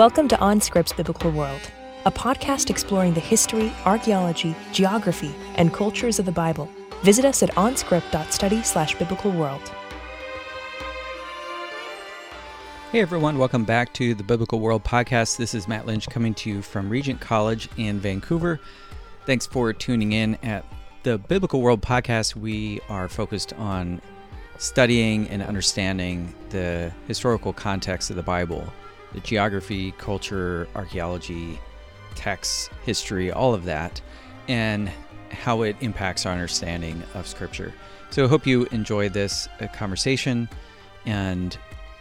Welcome to OnScript's Biblical World, a podcast exploring the history, archaeology, geography, and cultures of the Bible. Visit us at onscript.study slash biblical world. Hey everyone, welcome back to the Biblical World Podcast. This is Matt Lynch coming to you from Regent College in Vancouver. Thanks for tuning in at the Biblical World Podcast. We are focused on studying and understanding the historical context of the Bible the geography, culture, archaeology, texts, history, all of that, and how it impacts our understanding of Scripture. So I hope you enjoy this uh, conversation. And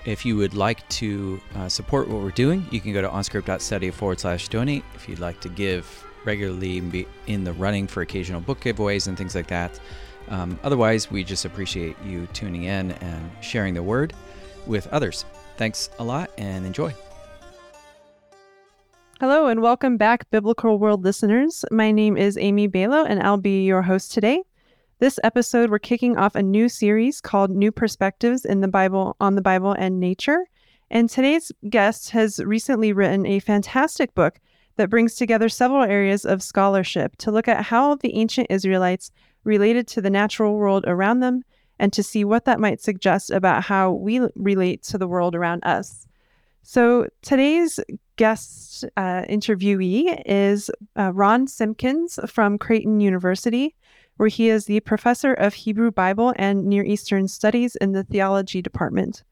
if you would like to uh, support what we're doing, you can go to onscript.study forward slash donate. If you'd like to give regularly and be in the running for occasional book giveaways and things like that. Um, otherwise, we just appreciate you tuning in and sharing the word with others. Thanks a lot and enjoy. Hello and welcome back, Biblical World listeners. My name is Amy Balo and I'll be your host today. This episode, we're kicking off a new series called New Perspectives in the Bible on the Bible and Nature. And today's guest has recently written a fantastic book that brings together several areas of scholarship to look at how the ancient Israelites related to the natural world around them and to see what that might suggest about how we relate to the world around us. So today's guest uh, interviewee is uh, Ron Simkins from Creighton University, where he is the professor of Hebrew Bible and Near Eastern Studies in the theology department.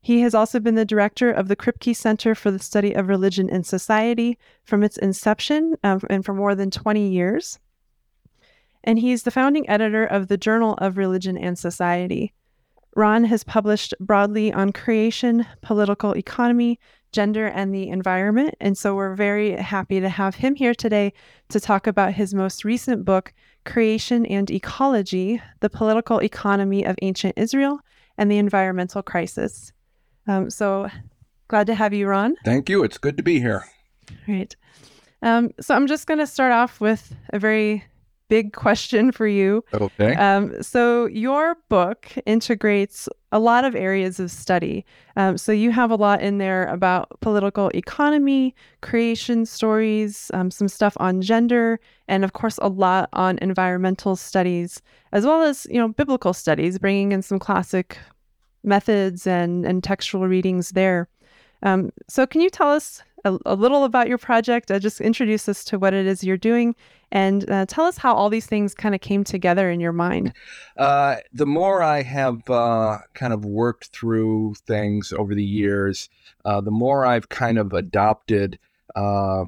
He has also been the director of the Kripke Center for the Study of Religion and Society from its inception um, and for more than 20 years and he's the founding editor of the Journal of Religion and Society. Ron has published broadly on creation, political economy, gender, and the environment. And so we're very happy to have him here today to talk about his most recent book, Creation and Ecology The Political Economy of Ancient Israel and the Environmental Crisis. Um, so glad to have you, Ron. Thank you. It's good to be here. Great. Um, so I'm just going to start off with a very big question for you. Okay. Um, so your book integrates a lot of areas of study. Um, so you have a lot in there about political economy, creation stories, um, some stuff on gender, and of course a lot on environmental studies, as well as you know biblical studies, bringing in some classic methods and and textual readings there. Um, so can you tell us a, a little about your project? Uh, just introduce us to what it is you're doing and uh, tell us how all these things kind of came together in your mind. Uh, the more I have uh, kind of worked through things over the years, uh, the more I've kind of adopted uh,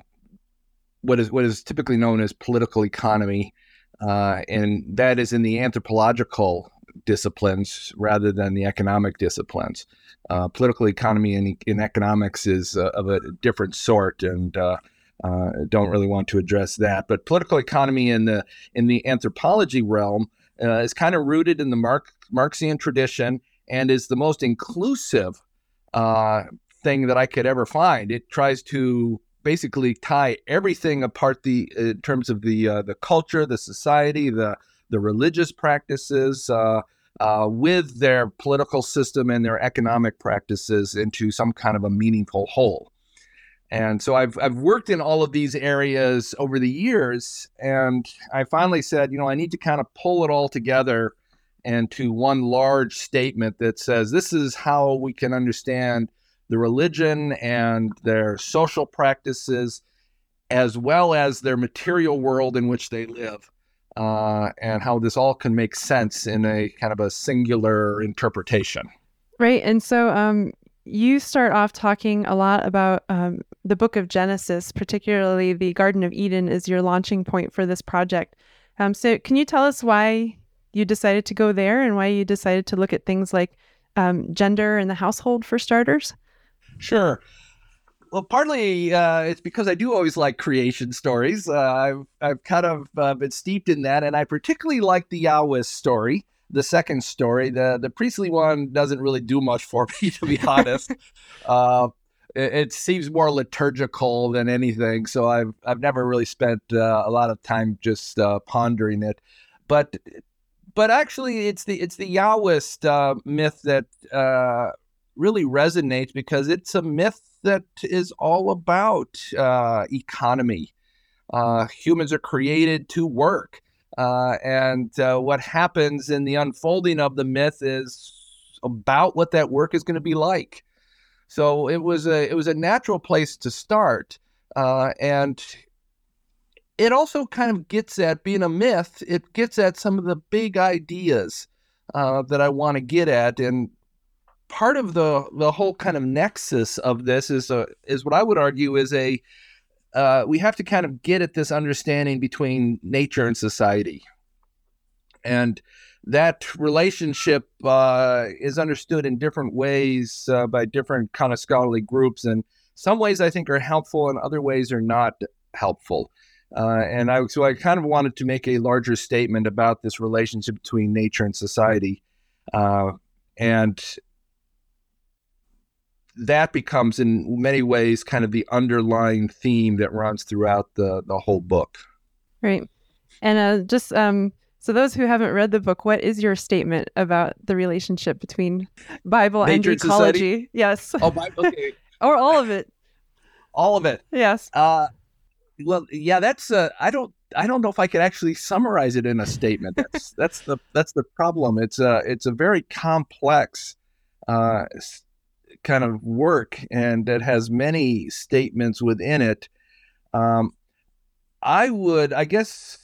what is what is typically known as political economy, and that is in the anthropological disciplines rather than the economic disciplines. Uh, political economy and, in economics is uh, of a different sort, and uh, uh, don't really want to address that. But political economy in the in the anthropology realm uh, is kind of rooted in the Marxian tradition and is the most inclusive thing that I could ever find. It tries to basically tie everything apart the in terms of the the culture, the society, the the religious practices, uh, uh, with their political system and their economic practices into some kind of a meaningful whole. And so I've, I've worked in all of these areas over the years, and I finally said, you know, I need to kind of pull it all together into one large statement that says this is how we can understand the religion and their social practices, as well as their material world in which they live uh, and how this all can make sense in a kind of a singular interpretation. Right. And so um, you start off talking a lot about um, the book of Genesis, particularly the Garden of Eden, is your launching point for this project. Um, so, can you tell us why you decided to go there and why you decided to look at things like um, gender in the household for starters? Sure. Well, partly uh, it's because I do always like creation stories. Uh, I've I've kind of uh, been steeped in that, and I particularly like the Yahweh story, the second story. the The priestly one doesn't really do much for me, to be honest. Uh, it, it, seems more liturgical than anything, so I've I've never really spent uh, a lot of time just uh, pondering it. But but actually, it's the it's the Yahwist myth that really resonates because it's a myth that is all about uh, economy. Uh, humans are created to work. Uh, and uh, what happens in the unfolding of the myth is about what that work is going to be like. So it was a it was a natural place to start, uh, and it also kind of gets at being a myth. It gets at some of the big ideas uh, that I want to get at, and part of the the whole kind of nexus of this is a is what I would argue is a uh, we have to kind of get at this understanding between nature and society, and that relationship uh, is understood in different ways uh, by different kind of scholarly groups, and some ways I think are helpful, and other ways are not helpful. Uh, and I so I kind of wanted to make a larger statement about this relationship between nature and society, uh, and that becomes in many ways kind of the underlying theme that runs throughout the the whole book. Right, and uh, just um, so those who haven't read the book, what is your statement about the relationship between Bible nature and ecology? And yes. Oh, Bible, okay. or all of it. All of it. Yes. Uh, well, yeah, that's uh, I don't I don't know if I could actually summarize it in a statement. That's that's the that's the problem. It's a it's a very complex uh, kind of work, and that has many statements within it. Um, I would, I guess,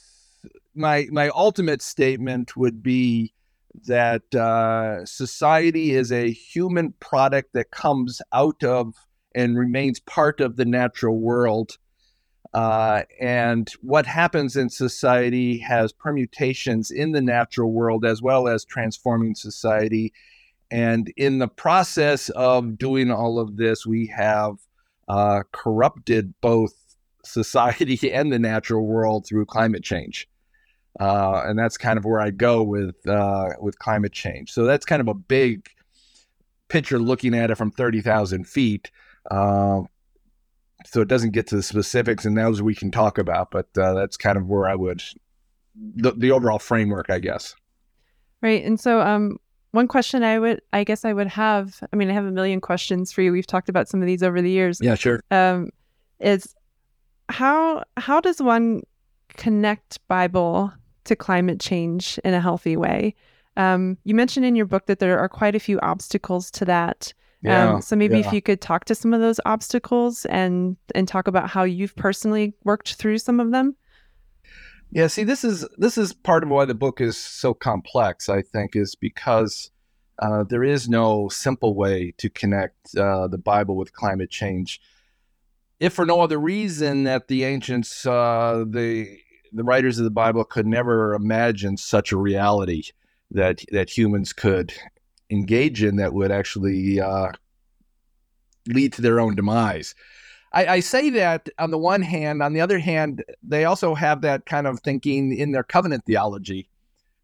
my my ultimate statement would be that uh, society is a human product that comes out of and remains part of the natural world uh, and what happens in society has permutations in the natural world as well as transforming society. And in the process of doing all of this, we have uh, corrupted both society and the natural world through climate change. Uh, and that's kind of where I go with uh, with climate change. So that's kind of a big picture looking at it from thirty thousand feet. Uh, so it doesn't get to the specifics, and those we can talk about. But uh, that's kind of where I would the the overall framework, I guess. Right, and so um, one question I would, I guess, I would have. I mean, I have a million questions for you. We've talked about some of these over the years. Yeah, sure. Um, is how how does one connect Bible to climate change in a healthy way? Um, you mentioned in your book that there are quite a few obstacles to that. Yeah, um, so maybe yeah. if you could talk to some of those obstacles and and talk about how you've personally worked through some of them. Yeah, see, this is this is part of why the book is so complex. I think is because uh, there is no simple way to connect uh, the Bible with climate change, if for no other reason that the ancients, uh, the the writers of the Bible, could never imagine such a reality that that humans could engage in that would actually uh, lead to their own demise. I, I, say that on the one hand. On the other hand, they also have that kind of thinking in their covenant theology,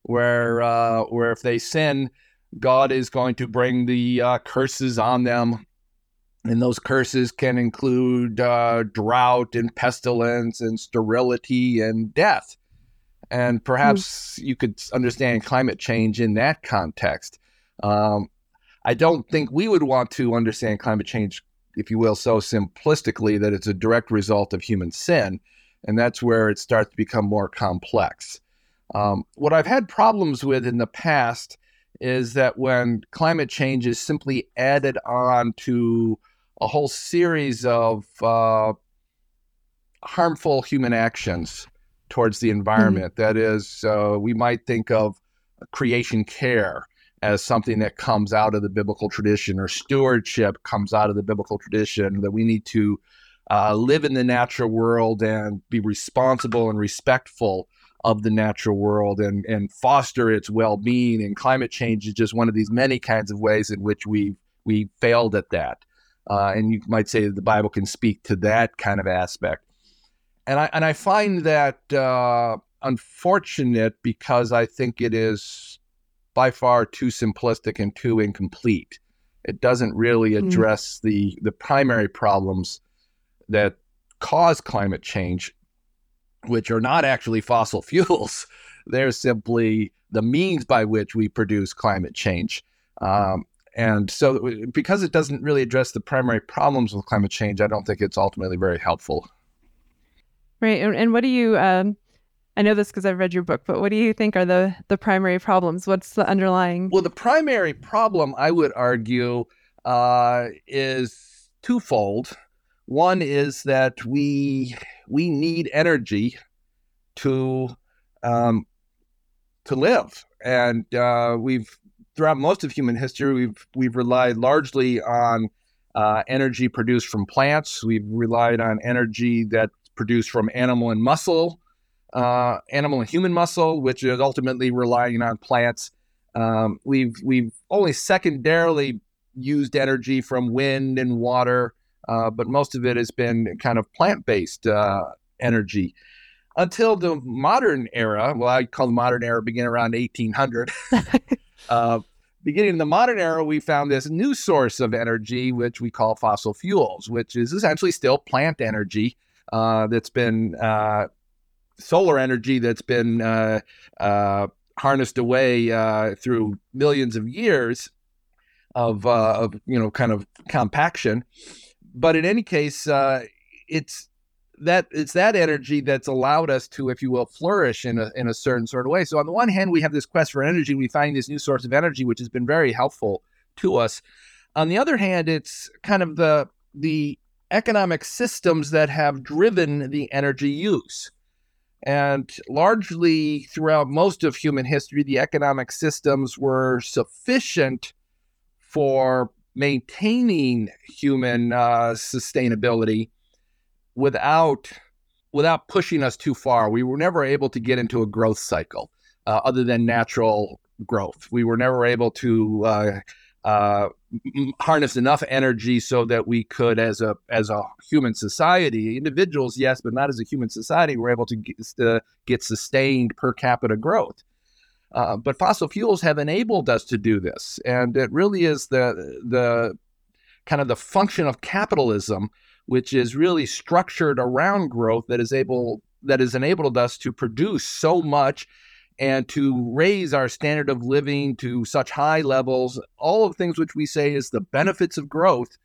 where uh, where if they sin, God is going to bring the uh, curses on them, and those curses can include uh, drought and pestilence and sterility and death. And perhaps mm. you could understand climate change in that context. Um, I don't think we would want to understand climate change, if you will, so simplistically that it's a direct result of human sin. And that's where it starts to become more complex. Um, what I've had problems with in the past is that when climate change is simply added on to a whole series of uh, harmful human actions towards the environment, mm-hmm. that is, uh, we might think of creation care as something that comes out of the biblical tradition or stewardship comes out of the biblical tradition that we need to uh, live in the natural world and be responsible and respectful of the natural world and, and foster its well-being. And climate change is just one of these many kinds of ways in which we we failed at that. Uh, and you might say that the bible can speak to that kind of aspect. And i and i find that uh, unfortunate because i think it is by far too simplistic and too incomplete. It doesn't really hmm. address mm. the the primary problems that cause climate change, which are not actually fossil fuels. They're simply the means by which we produce climate change. Um, And so, because it doesn't really address the primary problems with climate change, I don't think it's ultimately very helpful. Right. And, and what do you, um, I know this because I've read your book, but what do you think are the, the primary problems? What's the underlying? Well, the primary problem, I would argue, uh, is twofold. One is that we we need energy to um, to live, and uh, we've throughout most of human history we've we've relied largely on uh, energy produced from plants. We've relied on energy that's produced from animal and muscle, uh, animal and human muscle, which is ultimately relying on plants. Um, we've we've only secondarily used energy from wind and water uh, but most of it has been kind of plant based uh, energy until the modern era. Well, I call the modern era begin around 1800. uh, beginning in the modern era, we found this new source of energy, which we call fossil fuels, which is essentially still plant energy uh, that's been uh, solar energy that's been uh, harnessed away through millions of years of, of you know kind of compaction but in any case, uh, it's that it's that energy that's allowed us to, if you will, flourish in a in a certain sort of way. So on the one hand, we have this quest for energy. We find this new source of energy, which has been very helpful to us. On the other hand, it's kind of the the economic systems that have driven the energy use. And largely throughout most of human history, the economic systems were sufficient for maintaining human uh, sustainability without without pushing us too far. We were never able to get into a growth cycle uh, other than natural growth. We were never able to uh, uh, harness enough energy so that we could, as a as a human society, individuals, yes, but not as a human society, we're able to get, to get sustained per capita growth. Uh, but fossil fuels have enabled us to do this, and it really is the the kind of the function of capitalism, which is really structured around growth, that is able that has enabled us to produce so much and to raise our standard of living to such high levels. All of things which we say is the benefits of growth.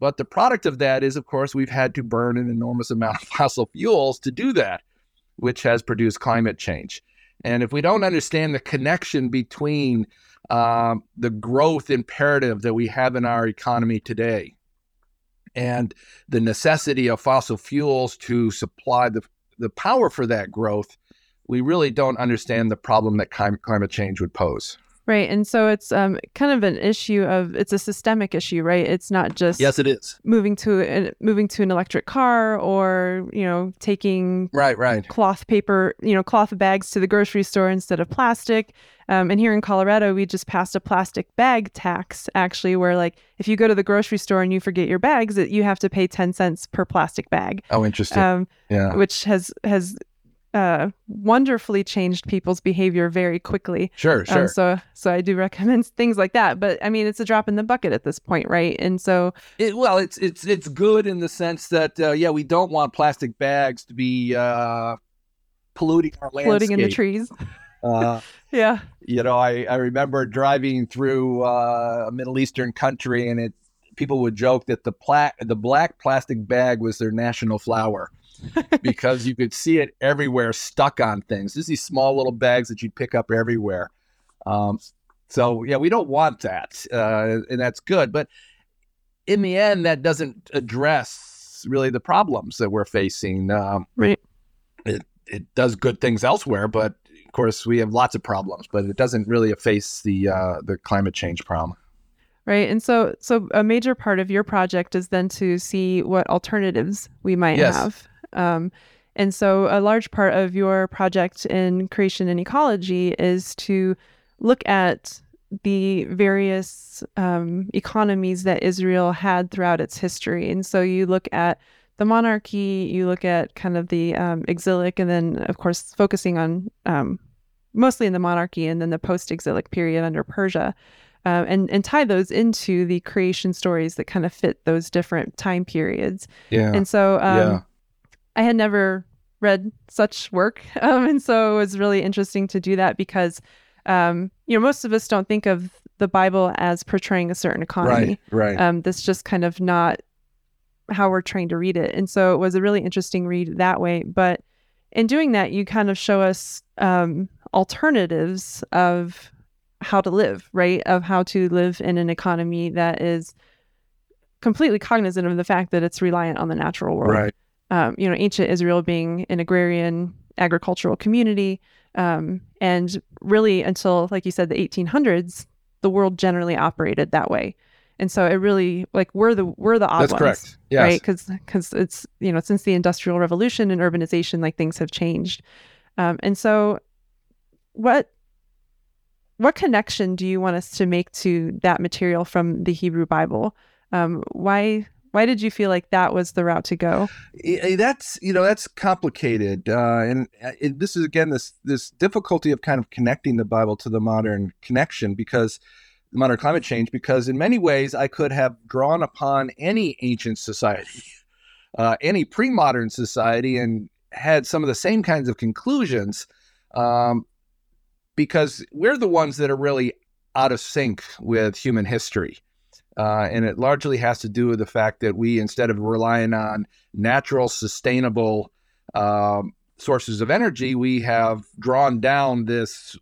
But the product of that is, of course, we've had to burn an enormous amount of fossil fuels to do that, which has produced climate change. And if we don't understand the connection between uh, the growth imperative that we have in our economy today and the necessity of fossil fuels to supply the, the power for that growth, we really don't understand the problem that climate change would pose. Right. And so it's um, kind of an issue of it's a systemic issue, right? It's not just Yes, it is. moving to an, moving to an electric car or, you know, taking right, right. cloth paper, you know, cloth bags to the grocery store instead of plastic. Um, and here in Colorado, we just passed a plastic bag tax, actually, where like if you go to the grocery store and you forget your bags, you have to pay ten cents per plastic bag. Oh, interesting. Um, yeah, which has has uh, wonderfully changed people's behavior very quickly. Sure, um, sure. Um, so, so I do recommend things like that. But I mean, it's a drop in the bucket at this point, right? And so, it, well, it's it's it's good in the sense that uh, yeah, we don't want plastic bags to be uh, polluting our landscape, floating in the trees. Uh, yeah. You know, I I remember driving through uh, a Middle Eastern country, and it people would joke that the pla- the black plastic bag was their national flower because you could see it everywhere, stuck on things. Just these small little bags that you'd pick up everywhere. Um, so yeah, we don't want that, uh, and that's good. But in the end, that doesn't address really the problems that we're facing. Um, right. It it does good things elsewhere, but of course we have lots of problems. But it doesn't really face the uh, the climate change problem. Right. And so so a major part of your project is then to see what alternatives we might yes. have. Um, and so, a large part of your project in creation and ecology is to look at the various um, economies that Israel had throughout its history. And so, you look at the monarchy, you look at kind of the um, exilic, and then, of course, focusing on um, mostly in the monarchy and then the post exilic period under Persia. Uh, and and tie those into the creation stories that kind of fit those different time periods. Yeah. And so um, yeah. I had never read such work. Um, and so it was really interesting to do that because, um, you know, most of us don't think of the Bible as portraying a certain economy. Right, right. Um, that's just kind of not how we're trained to read it. And so it was a really interesting read that way. But in doing that, you kind of show us um, alternatives of how to live, right? Of how to live in an economy that is completely cognizant of the fact that it's reliant on the natural world. right. Um, you know, ancient Israel being an agrarian agricultural community. Um, and really, until, like you said, the 1800s, the world generally operated that way. And so it really like we're the we're the odd That's ones, correct. Yes. right? Because because it's you know since the industrial revolution and urbanization, like things have changed. Um, and so, what what connection do you want us to make to that material from the Hebrew Bible? Um, why why did you feel like that was the route to go? That's you know that's complicated uh, and uh, it, this is again this this difficulty of kind of connecting the bible to the modern connection because modern climate change because in many ways i could have drawn upon any ancient society uh, any pre-modern society and had some of the same kinds of conclusions um, because we're the ones that are really out of sync with human history uh, and it largely has to do with the fact that we, instead of relying on natural, sustainable um, sources of energy, we have drawn down this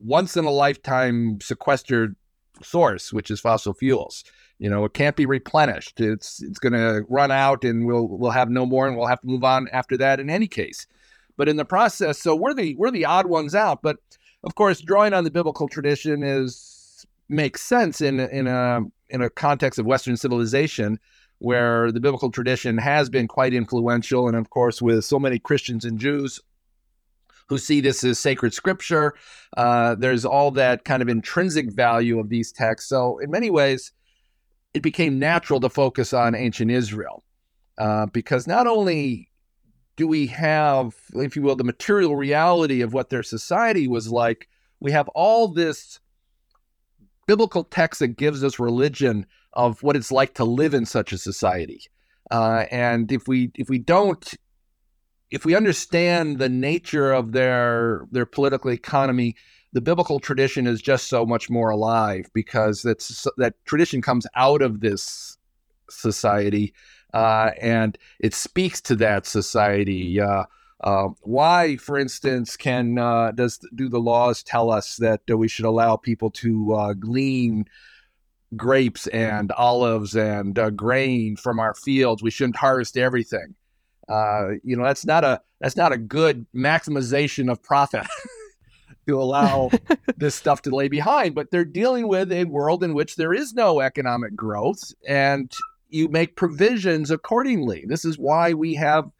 once in a lifetime sequestered source, which is fossil fuels. You know, it can't be replenished. It's it's going to run out, and we'll we'll have no more, and we'll have to move on after that. In any case, but in the process, so we're the we're the odd ones out. But of course, drawing on the biblical tradition is makes sense in in a in a context of Western civilization where the biblical tradition has been quite influential. And of course, with so many Christians and Jews who see this as sacred scripture, uh, there's all that kind of intrinsic value of these texts. So, in many ways, it became natural to focus on ancient Israel uh, because not only do we have, if you will, the material reality of what their society was like, we have all this biblical text that gives us religion of what it's like to live in such a society. Uh, and if we if we don't if we understand the nature of their their political economy, the biblical tradition is just so much more alive because that's that tradition comes out of this society uh, and it speaks to that society. Uh, uh, why, for instance, can uh, does do the laws tell us that uh, we should allow people to uh, glean grapes and olives and uh, grain from our fields? We shouldn't harvest everything. Uh, you know, that's not a that's not a good maximization of profit to allow this stuff to lay behind. But they're dealing with a world in which there is no economic growth, and you make provisions accordingly. This is why we have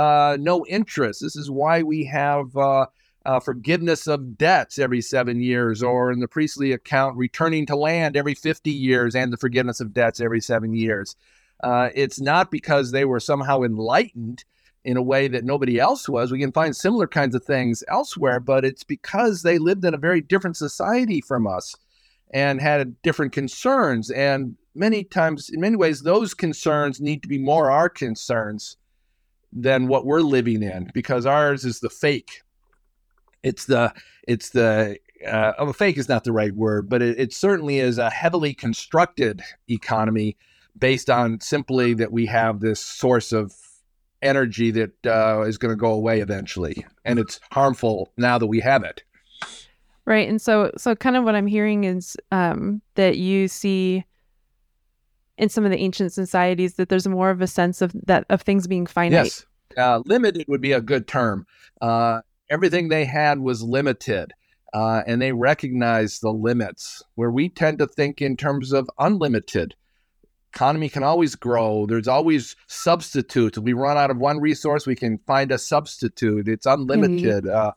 uh, no interest. This is why we have uh, uh, forgiveness of debts every seven years, or in the priestly account, returning to land every 50 years, and the forgiveness of debts every seven years. Uh, it's not because they were somehow enlightened in a way that nobody else was. We can find similar kinds of things elsewhere, but it's because they lived in a very different society from us and had different concerns. And many times, in many ways, those concerns need to be more our concerns than what we're living in because ours is the fake. It's the it's the uh, oh, fake is not the right word, but it, it certainly is a heavily constructed economy based on simply that we have this source of energy that uh, is going to go away eventually, and it's harmful now that we have it. Right. And so so kind of what I'm hearing is um, that you see in some of the ancient societies that there's more of a sense of that of things being finite. Yes, uh, limited would be a good term. Uh, everything they had was limited, uh, and they recognized the limits. Where we tend to think in terms of unlimited. Economy can always grow. There's always substitutes. If we run out of one resource, we can find a substitute. It's unlimited. Uh,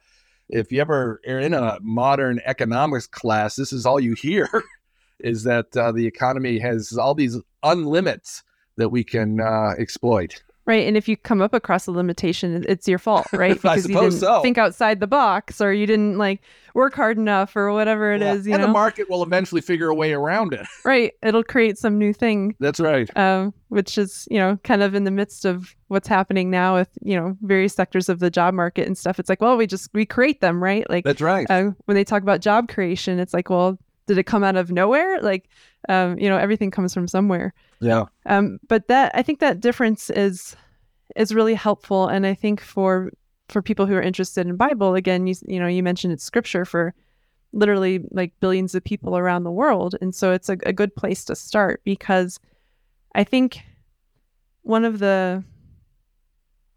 if you ever are in a modern economics class, this is all you hear is that uh, the economy has all these unlimits that we can uh, exploit. Right. And if you come up across a limitation, it's your fault, right? I Because you suppose didn't so. think outside the box or you didn't like work hard enough or whatever it is. Yeah, you and know? the market will eventually figure a way around it. right. It'll create some new thing. That's right. Um, which is, you know, kind of in the midst of what's happening now with, you know, various sectors of the job market and stuff. It's like, well, we just we create them, right? Like That's right. uh, when they talk about job creation, it's like, well, did it come out of nowhere? Like, um, you know, everything comes from somewhere. Yeah. Um, but that I think that difference is is really helpful, and I think for for people who are interested in Bible, again, you you know, you mentioned it's scripture for literally like billions of people around the world, and so it's a, a good place to start because I think one of the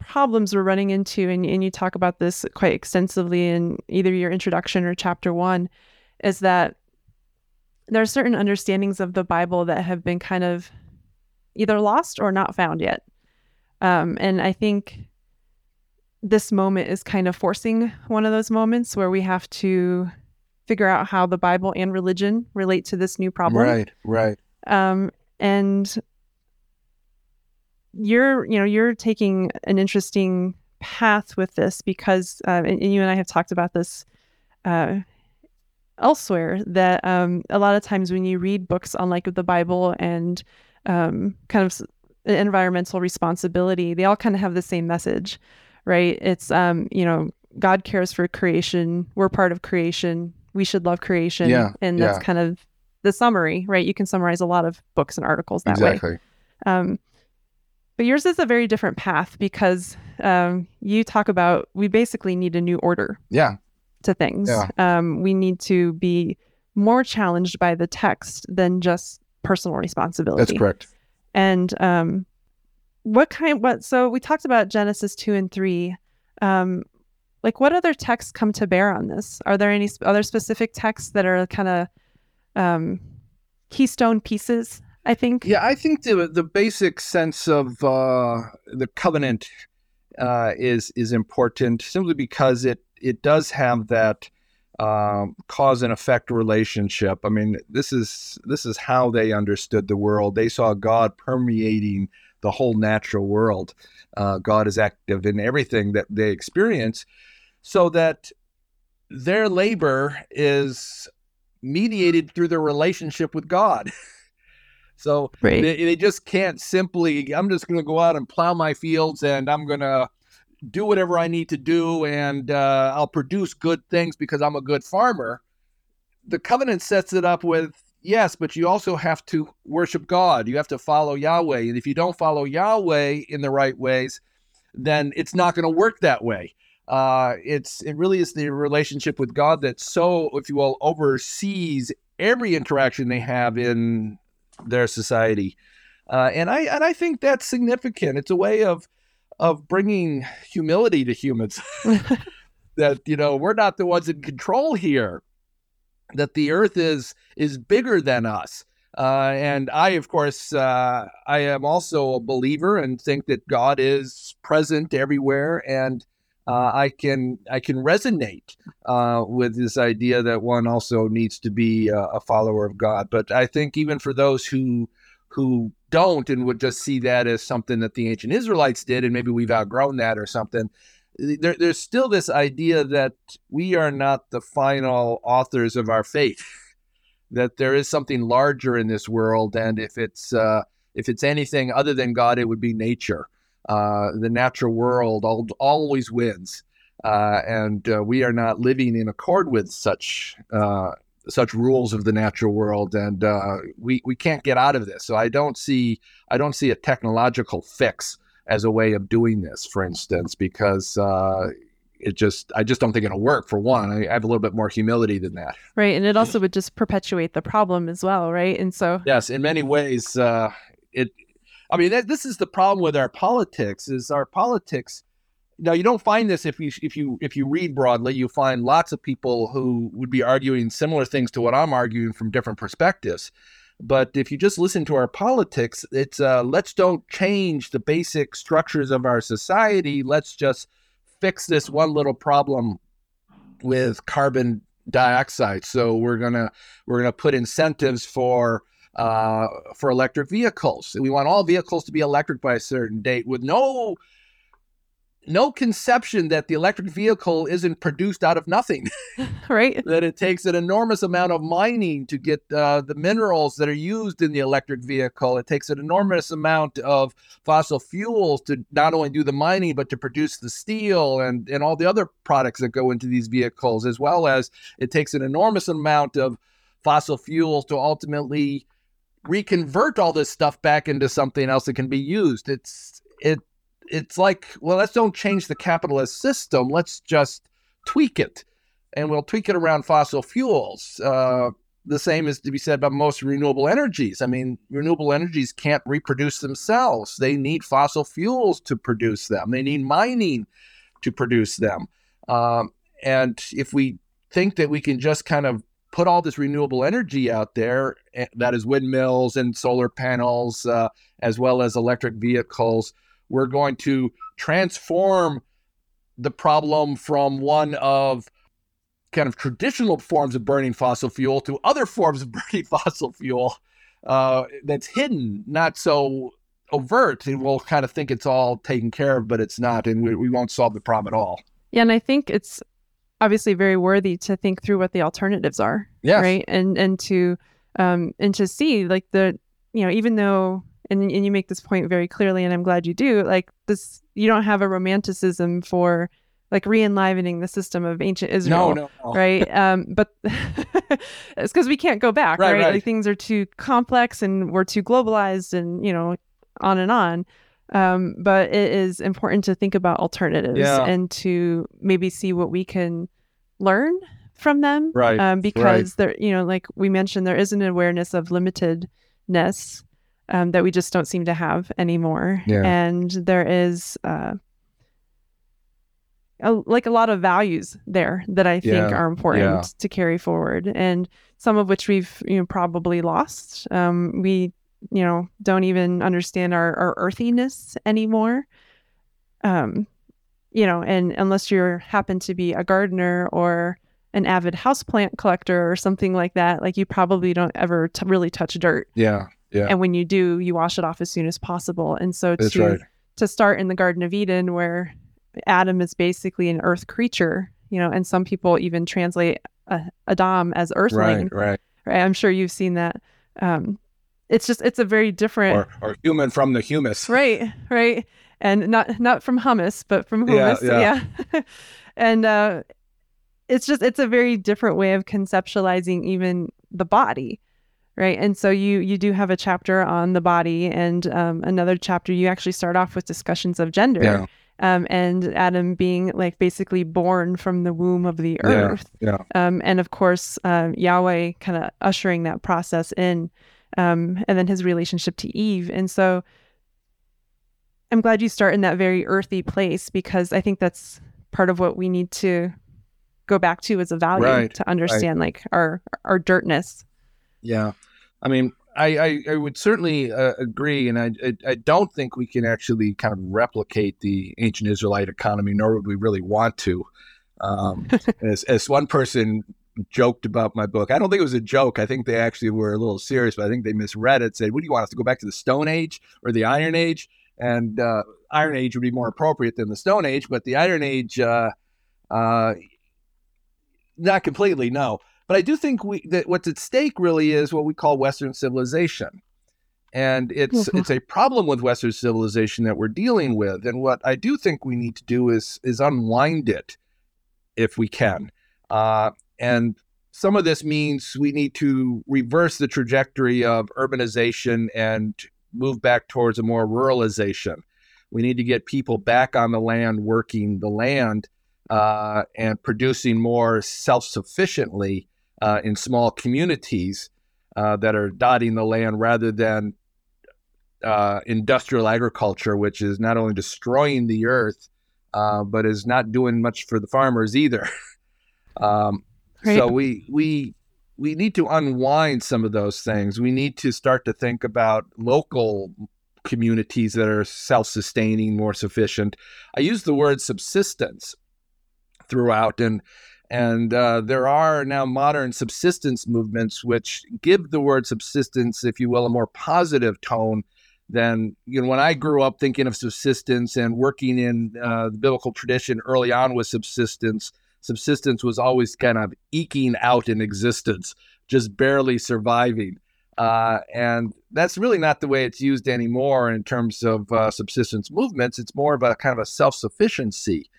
problems we're running into, and, and you talk about this quite extensively in either your introduction or chapter one, is that there are certain understandings of the Bible that have been kind of either lost or not found yet. Um, and I think this moment is kind of forcing one of those moments where we have to figure out how the Bible and religion relate to this new problem. Right, right. Um, and you're, you know, you're taking an interesting path with this because, uh, and, and you and I have talked about this uh, elsewhere that um, a lot of times when you read books on like the Bible and um, kind of environmental responsibility, they all kind of have the same message, right? It's um, you know God cares for creation, we're part of creation, we should love creation, Yeah, and that's yeah. kind of the summary, right? You can summarize a lot of books and articles that way. exactly. Um, but yours is a very different path because um, you talk about we basically need a new order Yeah. To things. Yeah. Um, we need to be more challenged by the text than just personal responsibility. That's correct. And um, what kind? What? So we talked about Genesis two and three. Um, like, what other texts come to bear on this? Are there any other specific texts that are kind of um, keystone pieces? I think. Yeah, I think the the basic sense of uh, the covenant uh, is is important simply because it it does have that um, cause and effect relationship. I mean, this is this is how they understood the world. They saw God permeating the whole natural world. Uh, God is active in everything that they experience, so that their labor is mediated through their relationship with God. So Right. they, they just can't simply, I'm just going to go out and plow my fields and I'm going to do whatever I need to do and uh, I'll produce good things because I'm a good farmer. The covenant sets it up with yes, but you also have to worship God. You have to follow Yahweh. And if you don't follow Yahweh in the right ways, then it's not going to work that way. Uh, it's it really is the relationship with God that so, if you will, oversees every interaction they have in their society, uh, and I and I think that's significant. It's a way of of bringing humility to humans. that you know we're not the ones in control here. That the earth is is bigger than us. Uh, and I, of course, uh, I am also a believer and think that God is present everywhere, and uh, I can I can resonate uh, with this idea that one also needs to be a, a follower of God. But I think even for those who who don't and would just see that as something that the ancient Israelites did, and maybe we've outgrown that or something. There, there's still this idea that we are not the final authors of our fate. that there is something larger in this world, and if it's uh, if it's anything other than God, it would be nature. Uh, the natural world al- always wins, uh, and uh, we are not living in accord with such uh, such rules of the natural world, and uh, we we can't get out of this. So I don't see I don't see a technological fix as a way of doing this, for instance, because uh, it just I just don't think it'll work. For one, I have a little bit more humility than that. Right. And it also would just perpetuate the problem as well, right? And so Yes, in many ways, uh, it. I mean, that, this is the problem with our politics. Is our politics. Now, you don't find this if you if you if you read broadly. You find lots of people who would be arguing similar things to what I'm arguing from different perspectives. But if you just listen to our politics, it's uh, let's don't change the basic structures of our society. Let's just fix this one little problem with carbon dioxide. So we're gonna we're gonna put incentives for uh, for electric vehicles. We want all vehicles to be electric by a certain date, with no no conception that the electric vehicle isn't produced out of nothing. right. that it takes an enormous amount of mining to get uh, the minerals that are used in the electric vehicle. It takes an enormous amount of fossil fuels to not only do the mining, but to produce the steel and, and all the other products that go into these vehicles, as well as it takes an enormous amount of fossil fuels to ultimately reconvert all this stuff back into something else that can be used. It's it it's like, well, let's don't change the capitalist system. Let's just tweak it, and we'll tweak it around fossil fuels. Uh, the same is to be said about most renewable energies. I mean, renewable energies can't reproduce themselves. They need fossil fuels to produce them. They need mining to produce them. Um, and if we think that we can just kind of put all this renewable energy out there, eh, that is windmills and solar panels, uh, as well as electric vehicles, we're going to transform the problem from one of kind of traditional forms of burning fossil fuel to other forms of burning fossil fuel uh, that's hidden, not so overt. And we'll kind of think it's all taken care of, but it's not, and we, we won't solve the problem at all. Yeah, and I think it's obviously very worthy to think through what the alternatives are. Yes. Right. And and to um and to see like the you know, even though and and you make this point very clearly and I'm glad you do, like this you don't have a romanticism for like re-enlivening the system of ancient Israel. No, no, no. Right. Um, but it's because we can't go back, Right, right? right. Like things are too complex and we're too globalized and, you know, on and on. Um, but it is important to think about alternatives Yeah. and to maybe see what we can learn from them. Right, Um, because there, you know, like we mentioned, there is an awareness of limitedness um, that we just don't seem to have anymore. Yeah. And there is uh, a, like a lot of values there that I think Yeah, are important yeah. to carry forward, and some of which we've you know probably lost. Um, we you know don't even understand our, our earthiness anymore. Um, you know, and unless you happen to be a gardener or an avid houseplant collector or something like that, like you probably don't ever t- really touch dirt. Yeah, yeah, And when you do, you wash it off as soon as possible. And so that's to right. to start in the Garden of Eden, where Adam is basically an earth creature, you know, and some people even translate uh, Adam as earthling. Right, right. right? I'm sure you've seen that. Um, it's just it's a very different, Or, or human from the humus. right, right, and not not from hummus, but from Yeah, yeah. yeah. and uh, it's just it's a very different way of conceptualizing even the body right? And so you you do have a chapter on the body and um, another chapter you actually start off with discussions of gender Yeah, um, and adam being like basically born from the womb of the earth. yeah, um, and of course um, yahweh kind of ushering that process in um, and then his relationship to eve. And so i'm glad you start in that very earthy place because i think that's part of what we need to go back to as a value Right, to understand like our our dirtness yeah. I mean, I, I, I would certainly uh, agree, and I, I, I don't think we can actually kind of replicate the ancient Israelite economy, nor would we really want to. Um, as, as one person joked about my book, I don't think it was a joke. I think they actually were a little serious, but I think they misread it. Said, "What do you want us to go back to the Stone Age or the Iron Age?" And uh, Iron Age would be more appropriate than the Stone Age, but the Iron Age, uh, uh, not completely, no. But I do think we that what's at stake really is what we call Western civilization, and it's Mhm. it's a problem with Western civilization that we're dealing with. And what I do think we need to do is is unwind it, if we can. Uh, and some of this means we need to reverse the trajectory of urbanization and move back towards a more ruralization. We need to get people back on the land, working the land, uh, and producing more self sufficiently uh, in small communities uh, that are dotting the land rather than uh, industrial agriculture, which is not only destroying the earth, uh, but is not doing much for the farmers either. um, Right. So we we we need to unwind some of those things. We need to start to think about local communities that are self-sustaining, more sufficient. I use the word subsistence throughout, and and uh, there are now modern subsistence movements which give the word subsistence, if you will, a more positive tone than you know. When I grew up thinking of subsistence and working in uh, the biblical tradition early on with subsistence, subsistence was always kind of eking out an existence, just barely surviving. Uh, and that's really not the way it's used anymore in terms of uh, subsistence movements. It's more of a kind of a self sufficiency,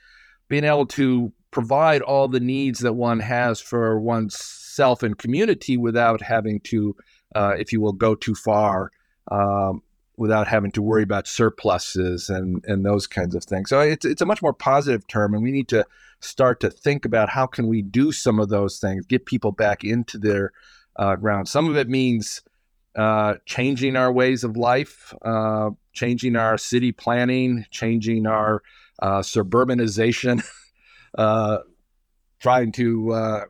being able to provide all the needs that one has for one's self and community without having to, uh, if you will, go too far, um, without having to worry about surpluses and and those kinds of things. So it's it's a much more positive term, and we need to start to think about how can we do some of those things, get people back into their uh, ground. Some of it means uh, changing our ways of life, uh, changing our city planning, changing our uh, suburbanization, uh, trying to uh,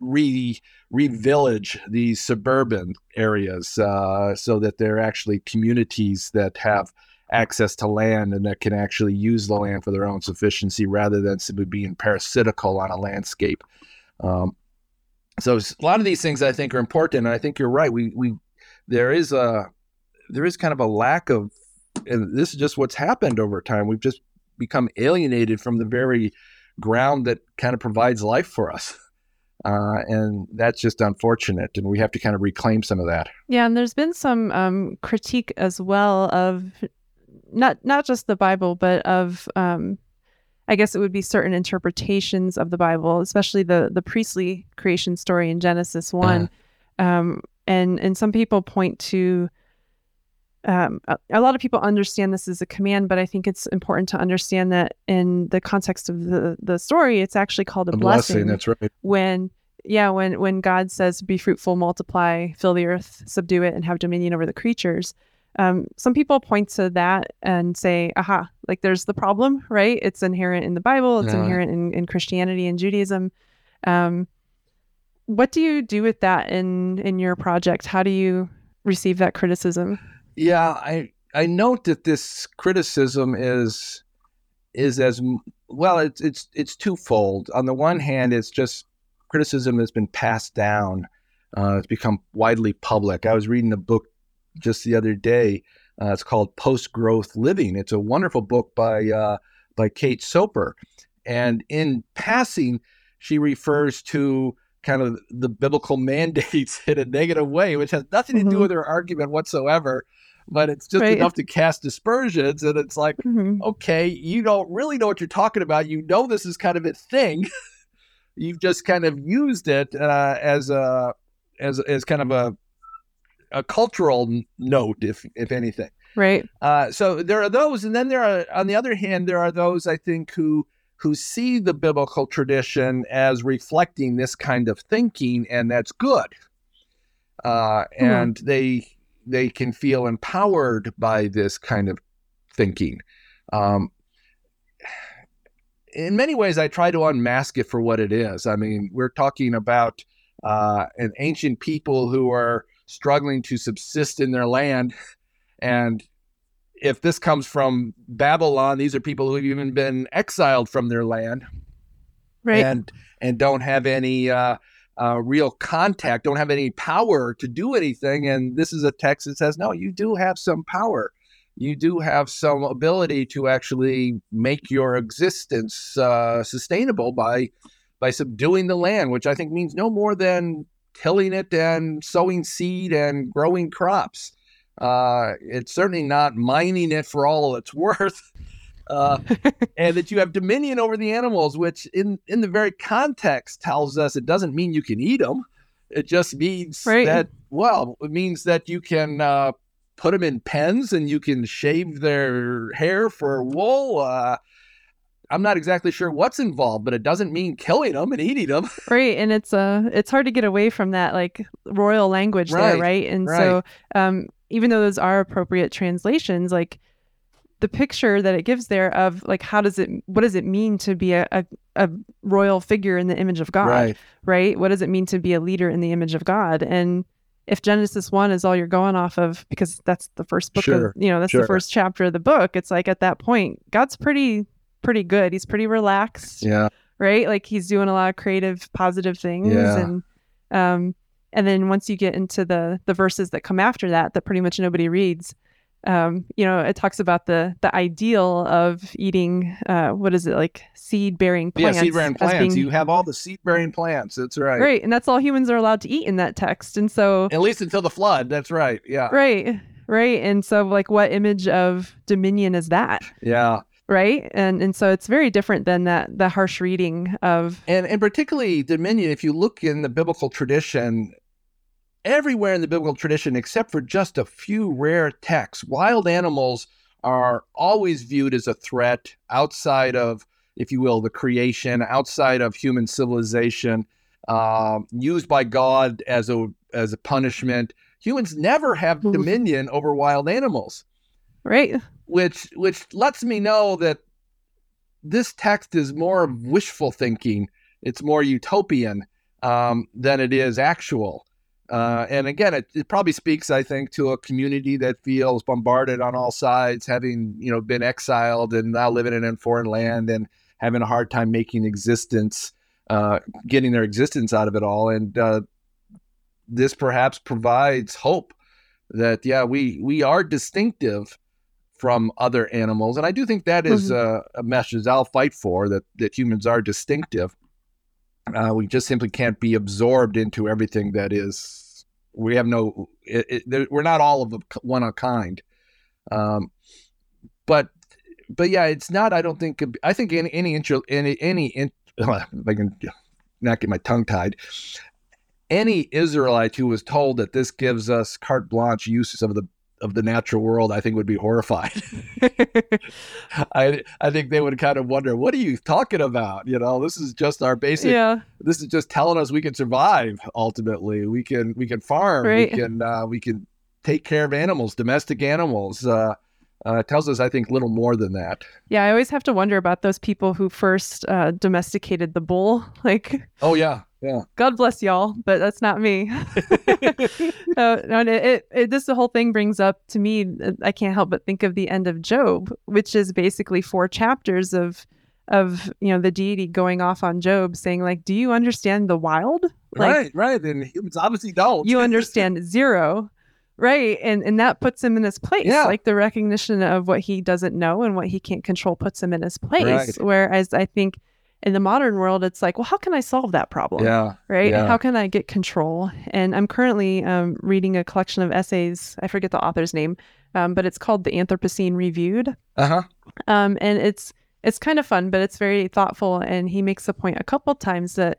re revillage these suburban areas uh, so that they're actually communities that have access to land and that can actually use the land for their own sufficiency rather than simply being parasitical on a landscape. Um, so a lot of these things I think are important, and I think you're right. We we there is a there is kind of a lack of, and this is just what's happened over time. We've just become alienated from the very ground that kind of provides life for us. Uh, and that's just unfortunate. And we have to kind of reclaim some of that. Yeah, and there's been some um, critique as well of not not just the Bible, but of um, I guess it would be certain interpretations of the Bible, especially the the priestly creation story in Genesis one. Uh, um, and and some people point to um, a, a, lot of people understand this as a command, but I think it's important to understand that in the context of the the story, it's actually called a, a blessing, blessing. That's right. When yeah, when when God says, "Be fruitful, multiply, fill the earth, subdue it, and have dominion over the creatures," um, some people point to that and say, "Aha! Like there's the problem, right? It's inherent in the Bible. It's inherent in, in Christianity and Judaism." Um, what do you do with that in in your project? How do you receive that criticism? Yeah, I I note that this criticism is is as well. It's it's it's twofold. On the one hand, it's just criticism has been passed down. Uh, it's become widely public. I was reading a book just the other day. Uh, it's called Post Growth Living. It's a wonderful book by uh, by Kate Soper, and in passing, she refers to kind of the biblical mandates in a negative way, which has nothing mm-hmm. to do mm-hmm. with her argument whatsoever but it's just right. enough to cast dispersions. And it's like, mm-hmm. okay, you don't really know what you're talking about. You know, this is kind of a thing. You've just kind of used it uh, as a as as kind of a a cultural note, if if anything. Right. Uh, so there are those, and then there are, on the other hand, there are those I think who who see the biblical tradition as reflecting this kind of thinking, and that's good. Uh, mm-hmm. and they they can feel empowered by this kind of thinking. Um, in many ways, I try to unmask it for what it is. I mean, we're talking about uh, an ancient people who are struggling to subsist in their land. And if this comes from Babylon, these are people who've even been exiled from their land. Right. And and don't have any uh, uh, real contact, don't have any power to do anything. And this is a text that says, no, you do have some power. You do have some ability to actually make your existence uh, sustainable by by subduing the land, which I think means no more than tilling it and sowing seed and growing crops. Uh, it's certainly not mining it for all it's worth uh, and that you have dominion over the animals, which in in the very context tells us it doesn't mean you can eat them. It just means right. that well, it means that you can uh, put them in pens and you can shave their hair for wool. Uh, I'm not exactly sure what's involved, but it doesn't mean killing them and eating them. Right, and it's uh it's hard to get away from that like royal language right. there, right? And right. so um even though those are appropriate translations, like the picture that it gives there of like how does it what does it mean to be a, a, a, royal figure in the image of god right. right what does it mean to be a leader in the image of god and if genesis 1 is all you're going off of because that's the first book sure. of you know that's sure. the first chapter of the book it's like at that point god's pretty pretty good he's pretty relaxed yeah right like he's doing a lot of creative positive things yeah. and um and then once you get into the the verses that come after that that pretty much nobody reads um, you know, it talks about the the ideal of eating uh, what is it like seed bearing plants? Yeah, seed bearing plants. Being... You have all the seed bearing plants. That's right. Right, and that's all humans are allowed to eat in that text. And so, at least until the flood. That's right. Yeah. Right. Right. And so, like, what image of dominion is that? Yeah. right and and so it's very different than that the harsh reading of and and particularly dominion if you look in the biblical tradition everywhere in the biblical tradition except for just a few rare texts. Wild animals are always viewed as a threat outside of if you will the creation outside of human civilization uh, used by god as a as a punishment. Humans never have dominion over wild animals. Right. Which which lets me know that this text is more wishful thinking. It's more utopian um, than it is actual. Uh, and again, it, it, probably speaks, I think, to a community that feels bombarded on all sides, having you know been exiled and now living in a foreign land and having a hard time making existence, uh, getting their existence out of it all. And uh, this perhaps provides hope that yeah, we we are distinctive from other animals. And I do think that is mm-hmm. a, a, message I'll fight for that, that humans are distinctive. Uh, we just simply can't be absorbed into everything that is. We have no. It, it, we're not all of one of kind. Um, but but yeah, it's not. I don't think. I think any any intro any any in, I can not get my tongue tied. Any Israelite who was told that this gives us carte blanche uses of the of the natural world, I think would be horrified. I I think they would kind of wonder, what are you talking about? You know, this is just our basic. Yeah. This is just telling us we can survive. Ultimately, we can we can farm. Right. We can uh, we can take care of animals, domestic animals. Uh, uh, tells us, I think, little more than that. Yeah, I always have to wonder about those people who first uh, domesticated the bull. Like, oh yeah, yeah. God bless y'all, but that's not me. it, it, it, this the whole thing brings up to me. Uh, I can't help but think of the end of Job, which is basically four chapters of of you know the deity going off on Job, saying like, "Do you understand the wild?" Like, right, right. And humans obviously don't. you understand zero, right? And and that puts him in his place. Yeah. Like the recognition of what he doesn't know and what he can't control puts him in his place. Right. Whereas I think in the modern world, it's like, well, how can I solve that problem? Yeah. Right. Yeah. How can I get control? And I'm currently um, reading a collection of essays. I forget the author's name, um, but it's called The Anthropocene Reviewed. Uh huh. Um, and it's it's kind of fun, but it's very thoughtful. And he makes a point a couple times that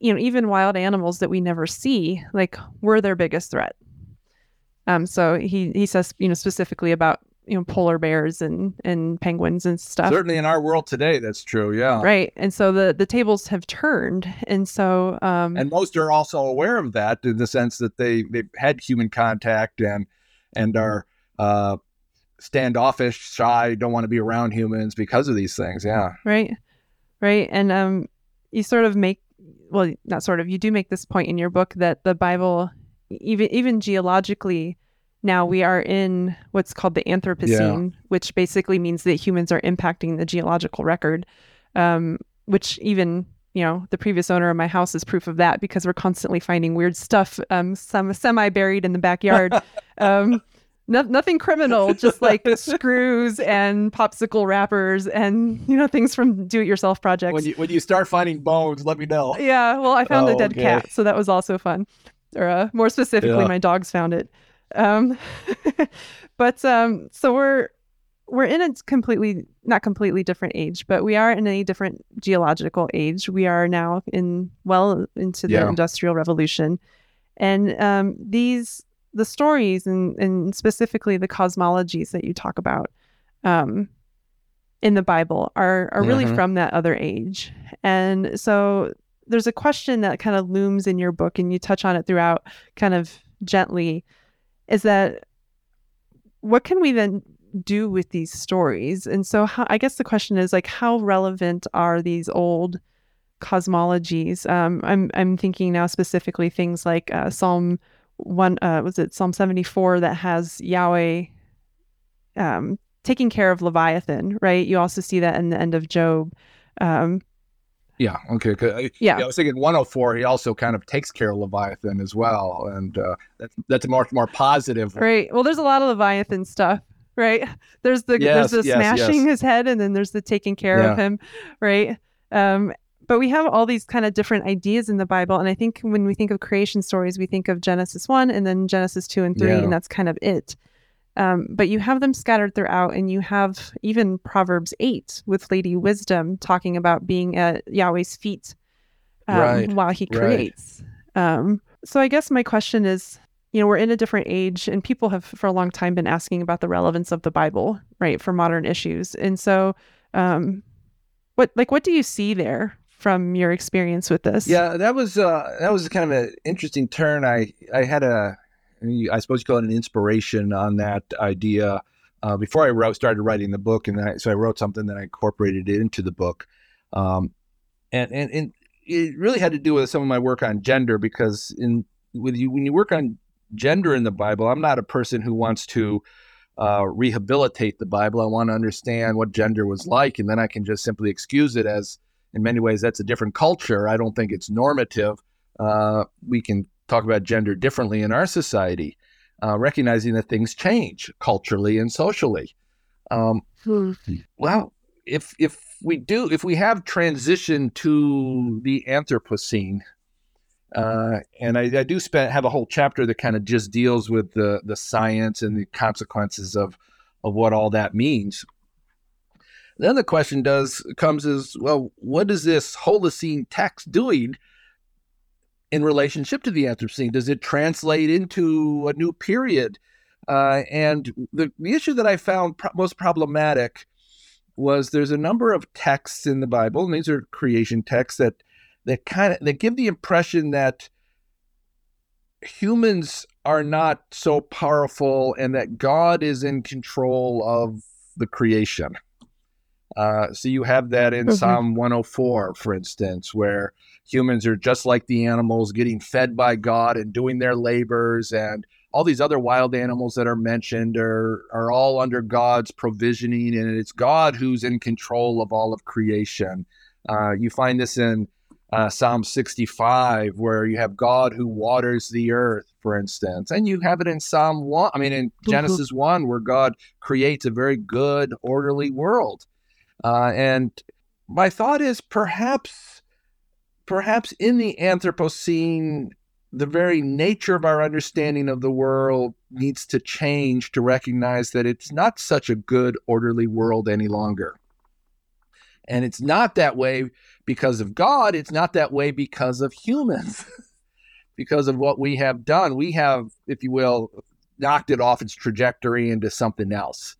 you know even wild animals that we never see, like we're their biggest threat. Um, so he he says you know specifically about you know polar bears and and penguins and stuff. Certainly in our world today that's true yeah. Right and so the the tables have turned and so um and most are also aware of that in the sense that they they've had human contact and and are uh standoffish shy don't want to be around humans because of these things yeah. Right right and um you sort of make well not sort of you do make this point in your book that the bible even even geologically now we are in what's called the Anthropocene, yeah. which basically means that humans are impacting the geological record, um, which even you know the previous owner of my house is proof of that because we're constantly finding weird stuff, um, some semi buried in the backyard. um, no, nothing criminal, just like screws and popsicle wrappers and you know things from do-it-yourself projects. When you when you start finding bones, let me know. Yeah, well, I found oh, a dead okay. cat, so that was also fun. Or uh, more specifically, yeah. my dogs found it. Um, but um, so we're we're in a completely not completely different age, but we are in a different geological age. We are now in well into the yeah. industrial revolution, and um, these the stories and and specifically the cosmologies that you talk about um, in the Bible are are really mm-hmm. from that other age, and so there's a question that kind of looms in your book, and you touch on it throughout, kind of gently is that what can we then do with these stories? And so how, I guess the question is like how relevant are these old cosmologies? Um, I'm I'm thinking now specifically things like uh, Psalm one uh, was it Psalm 74 that has Yahweh um, taking care of Leviathan, right? You also see that in the end of Job. Um, yeah. Okay. Yeah. yeah. I was thinking 104. He also kind of takes care of Leviathan as well, and uh, that's that's a much more positive. Right. Well, there's a lot of Leviathan stuff. Right. There's the yes, there's the yes, smashing yes. his head, and then there's the taking care yeah. of him. Right. Um, but we have all these kind of different ideas in the Bible, and I think when we think of creation stories, we think of Genesis one, and then Genesis two and three, yeah. and that's kind of it. Um, but you have them scattered throughout, and you have even Proverbs 8 with Lady Wisdom talking about being at Yahweh's feet um, Right, while he right. creates. Um, so I guess my question is you know, we're in a different age, and people have for a long time been asking about the relevance of the Bible, right, for modern issues. And so, um, what like what do you see there from your experience with this? Yeah, that was uh, that was kind of an interesting turn. I I had a I suppose you call it an inspiration on that idea uh, before I wrote started writing the book, and I, so I wrote something that I incorporated into the book, um, and and and it really had to do with some of my work on gender because in with you when you work on gender in the Bible, I'm not a person who wants to uh, rehabilitate the Bible. I want to understand what gender was like, and then I can just simply excuse it as, in many ways, that's a different culture. I don't think it's normative. Uh, we can talk about gender differently in our society, uh, recognizing that things change culturally and socially. Um, Hmm. well, if if we do, if we have transitioned to the Anthropocene, uh, and I, I do spend have a whole chapter that kind of just deals with the the science and the consequences of of what all that means. Then the question does comes is well, what is this Holocene text doing in relationship to the Anthropocene? Does it translate into a new period? Uh, and the, the issue that I found pro- most problematic was there's a number of texts in the Bible, and these are creation texts that that kind of that give the impression that humans are not so powerful and that God is in control of the creation. Uh, so you have that in Mhm. Psalm 104, for instance, where humans are just like the animals, getting fed by God and doing their labors, and all these other wild animals that are mentioned are are all under God's provisioning, and it's God who's in control of all of creation. Uh, you find this in uh, Psalm 65, where you have God who waters the earth, for instance, and you have it in Psalm one. I mean, in Genesis one, where God creates a very good, orderly world. Uh, and my thought is perhaps, perhaps in the Anthropocene, the very nature of our understanding of the world needs to change to recognize that it's not such a good, orderly world any longer. And it's not that way because of God, it's not that way because of humans, because of what we have done. We have, if you will, knocked it off its trajectory into something else.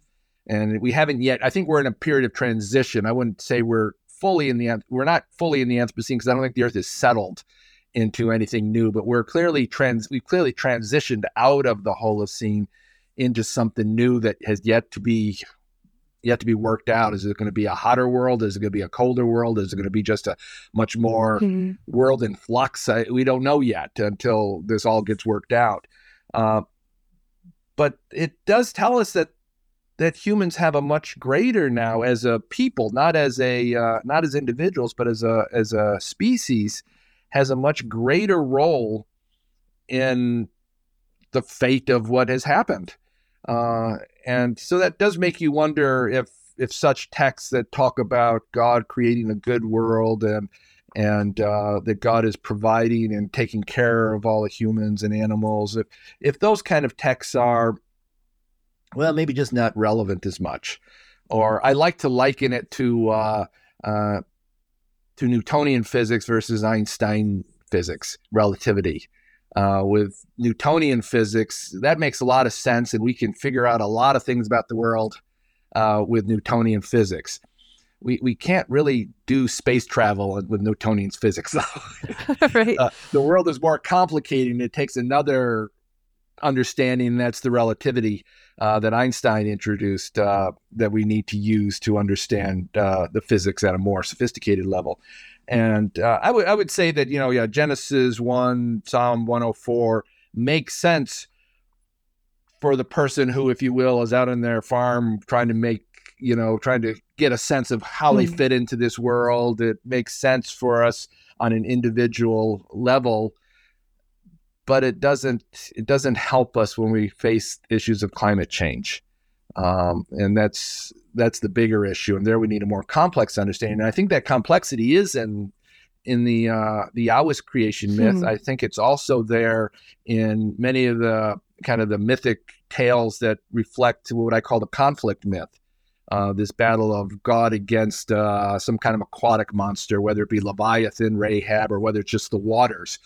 And we haven't yet, I think we're in a period of transition. I wouldn't say we're fully in the, we're not fully in the Anthropocene because I don't think the earth is settled into anything new, but we're clearly trans, we've clearly transitioned out of the Holocene into something new that has yet to be yet to be worked out. Is it going to be a hotter world? Is it going to be a colder world? Is it going to be just a much more Hmm. world in flux? I, we don't know yet until this all gets worked out. Uh, but it does tell us that that humans have a much greater now as a people, not as a uh, not as individuals, but as a as a species, has a much greater role in the fate of what has happened. Uh, and so that does make you wonder if if such texts that talk about God creating a good world and and uh, that God is providing and taking care of all the humans and animals, if if those kind of texts are well, maybe just not relevant as much, or I like to liken it to uh, uh, to Newtonian physics versus Einstein physics, relativity. Uh, with Newtonian physics, that makes a lot of sense, and we can figure out a lot of things about the world uh, with Newtonian physics. We, we can't really do space travel with Newtonian physics. right. uh, the world is more complicated, and it takes another understanding. That's the relativity uh, that Einstein introduced uh, that we need to use to understand uh, the physics at a more sophisticated level. And uh, I would I would say that you know yeah Genesis one Psalm one hundred four makes sense for the person who, if you will, is out on their farm trying to make you know trying to get a sense of how they Mhm. fit into this world. It makes sense for us on an individual level but it doesn't it doesn't help us when we face issues of climate change um, and that's that's the bigger issue and there we need a more complex understanding and i think that complexity is in in the uh, the Yahwist creation myth Hmm. i think it's also there in many of the kind of the mythic tales that reflect what I call the conflict myth. Uh, this battle of God against uh, some kind of aquatic monster, whether it be Leviathan, Rahab, or whether it's just the waters,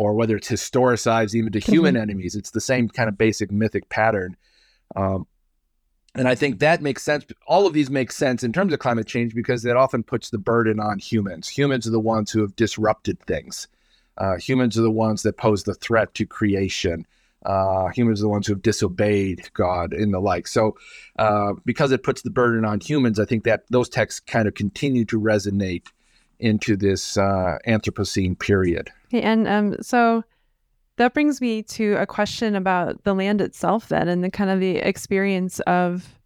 or whether it's historicized even to mm-hmm. human enemies. It's the same kind of basic mythic pattern. Um, and I think that makes sense. All of these make sense in terms of climate change because it often puts the burden on humans. Humans are the ones who have disrupted things. Uh, humans are the ones that pose the threat to creation. Uh, humans are the ones who have disobeyed God and the like. So, uh, because it puts the burden on humans, I think that those texts kind of continue to resonate into this uh, Anthropocene period. And um, so that brings me to a question about the land itself, then, and the kind of the experience of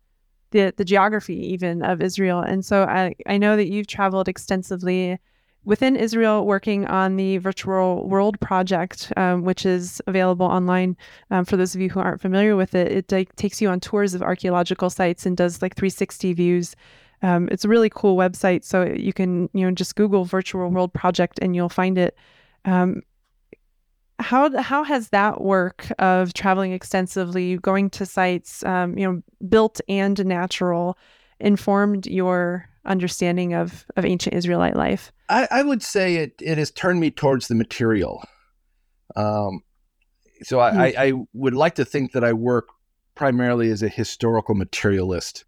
the the geography even of Israel. And so I I know that you've traveled extensively within Israel working on the Virtual World Project, um, which is available online um, for those of you who aren't familiar with it. It like, takes you on tours of archaeological sites and does like 360 views. Um, it's a really cool website, so you can you know just Google Virtual World Project and you'll find it. Um, how how has that work of traveling extensively, going to sites, um, you know, built and natural, informed your understanding of of ancient Israelite life? I, I would say it it has turned me towards the material. Um, so I, mm. I, I would like to think that I work primarily as a historical materialist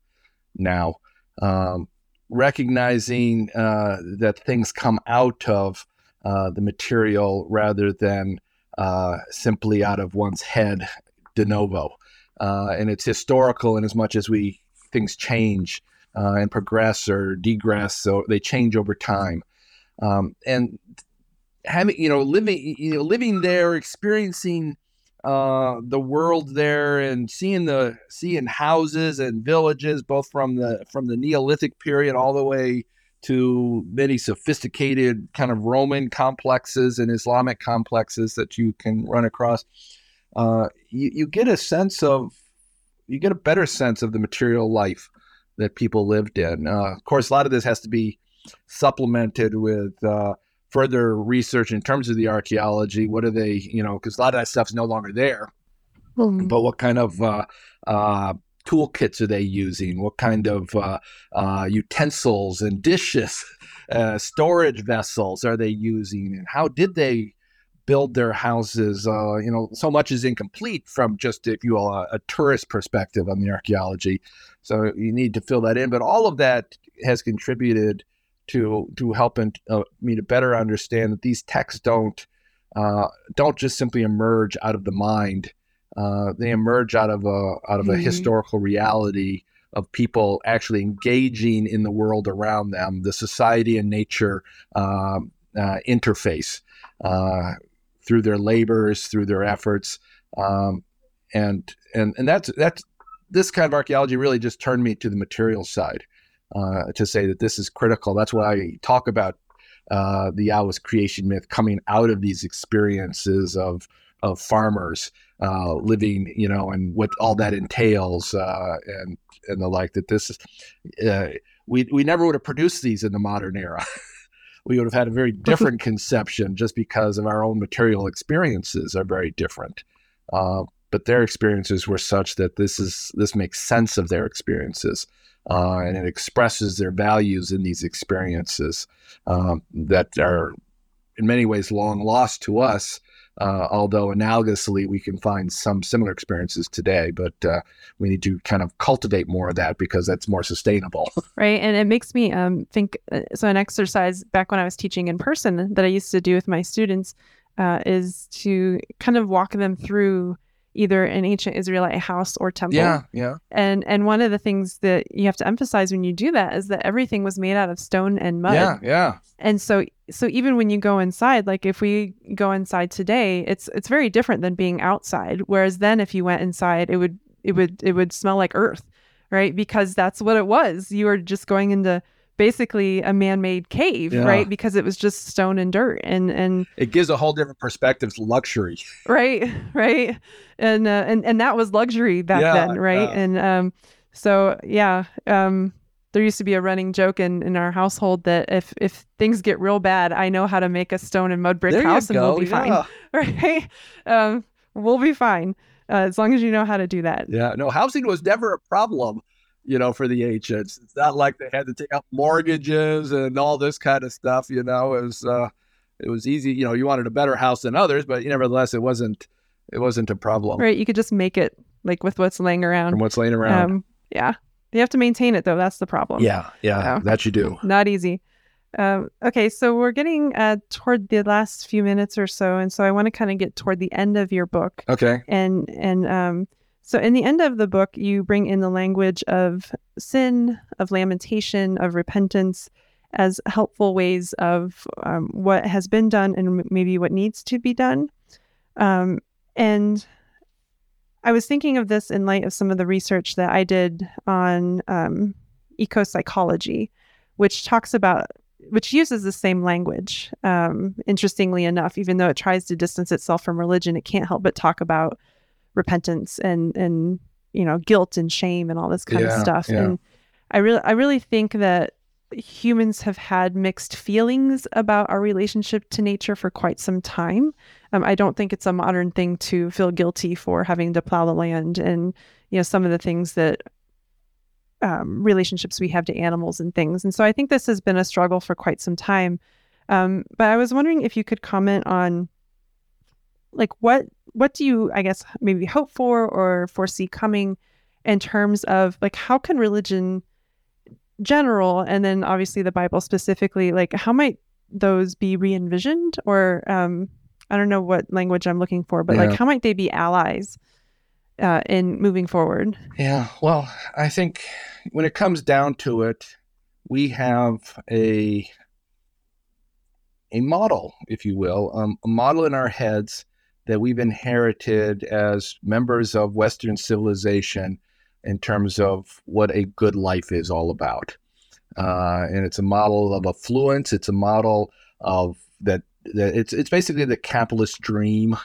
now, um, recognizing uh, that things come out of uh, the material rather than uh, simply out of one's head de novo. Uh, and it's historical in as much as we things change uh, and progress or degress, so they change over time. Um, and having you know living you know living there, experiencing uh, the world there, and seeing the seeing houses and villages, both from the from the Neolithic period all the way to many sophisticated kind of Roman complexes and Islamic complexes that you can run across. Uh, you, you get a sense of you get a better sense of the material life that people lived in. Uh, of course, a lot of this has to be supplemented with uh, further research in terms of the archaeology. What are they, you know, because a lot of that stuff's no longer there. Mm-hmm. But what kind of uh, uh, toolkits are they using? What kind of uh, uh, utensils and dishes, uh, storage vessels are they using? And how did they build their houses? Uh, you know, so much is incomplete from just, if you will, a, a tourist perspective on the archaeology. So you need to fill that in. But all of that has contributed to to helping uh, me to better understand that these texts don't uh, don't just simply emerge out of the mind. Uh, they emerge out of a out of a mm-hmm. historical reality of people actually engaging in the world around them, the society and nature um, uh, interface uh, through their labors, through their efforts, um, and and and that's that's this kind of archaeology really just turned me to the material side uh, to say that this is critical. That's why I talk about uh, the Yahwist creation myth coming out of these experiences of of farmers uh, living, you know, and what all that entails, uh, and and the like. That this is, uh, we we never would have produced these in the modern era. we would have had a very different conception just because of our own material experiences are very different. Uh, but their experiences were such that this is this makes sense of their experiences uh, and it expresses their values in these experiences um, that are in many ways long lost to us uh, although analogously we can find some similar experiences today but uh, we need to kind of cultivate more of that because that's more sustainable. Right and it makes me um, think uh, so an exercise back when i was teaching in person that i used to do with my students uh, is to kind of walk them through either an ancient Israelite house or temple. Yeah, yeah. And and one of the things that you have to emphasize when you do that is that everything was made out of stone and mud. Yeah, yeah. And so so even when you go inside, like if we go inside today, it's it's very different than being outside. Whereas then if you went inside, it would it would it would smell like earth, right? Because that's what it was. You were just going into basically a man-made cave, yeah. right? Because it was just stone and dirt, and and it gives a whole different perspective to luxury, right? Right, and uh, and and that was luxury back yeah, then, right? Yeah. And um, so yeah, um, there used to be a running joke in in our household that if if things get real bad, I know how to make a stone and mud brick there house, and we'll be fine, right? Um, we'll be fine. uh, as long as you know how to do that. Yeah, no, housing was never a problem, you know, for the ancients. It's not like they had to take out mortgages and all this kind of stuff. You know, it was uh, it was easy. You know, you wanted a better house than others, but nevertheless, it wasn't it wasn't a problem. Right, you could just make it like with what's laying around. From what's laying around. Um, yeah, you have to maintain it though. That's the problem. Yeah, yeah, that you do. Not easy. Um, okay, so we're getting uh, toward the last few minutes or so, and so I want to kind of get toward the end of your book. Okay. And and um, so in the end of the book, you bring in the language of sin, of lamentation, of repentance, as helpful ways of um, what has been done and maybe what needs to be done. Um, and I was thinking of this in light of some of the research that I did on um, eco psychology, which talks about which uses the same language. Um, interestingly enough, even though it tries to distance itself from religion, it can't help but talk about repentance and and you know guilt and shame and all this kind yeah, of stuff. Yeah. And I really I really think that humans have had mixed feelings about our relationship to nature for quite some time. Um, I don't think it's a modern thing to feel guilty for having to plow the land and you know some of the things that um, relationships we have to animals and things. And so I think this has been a struggle for quite some time. Um, but I was wondering if you could comment on like what what do you I guess maybe hope for or foresee coming in terms of like how can religion general and then obviously the Bible specifically like how might those be re-envisioned or um, I don't know what language I'm looking for, but yeah. like how might they be allies uh, in moving forward? Yeah, well, I think when it comes down to it, we have a a model, if you will, um, a model in our heads that we've inherited as members of Western civilization in terms of what a good life is all about. Uh, and it's a model of affluence. It's a model of that. That it's it's basically the capitalist dream,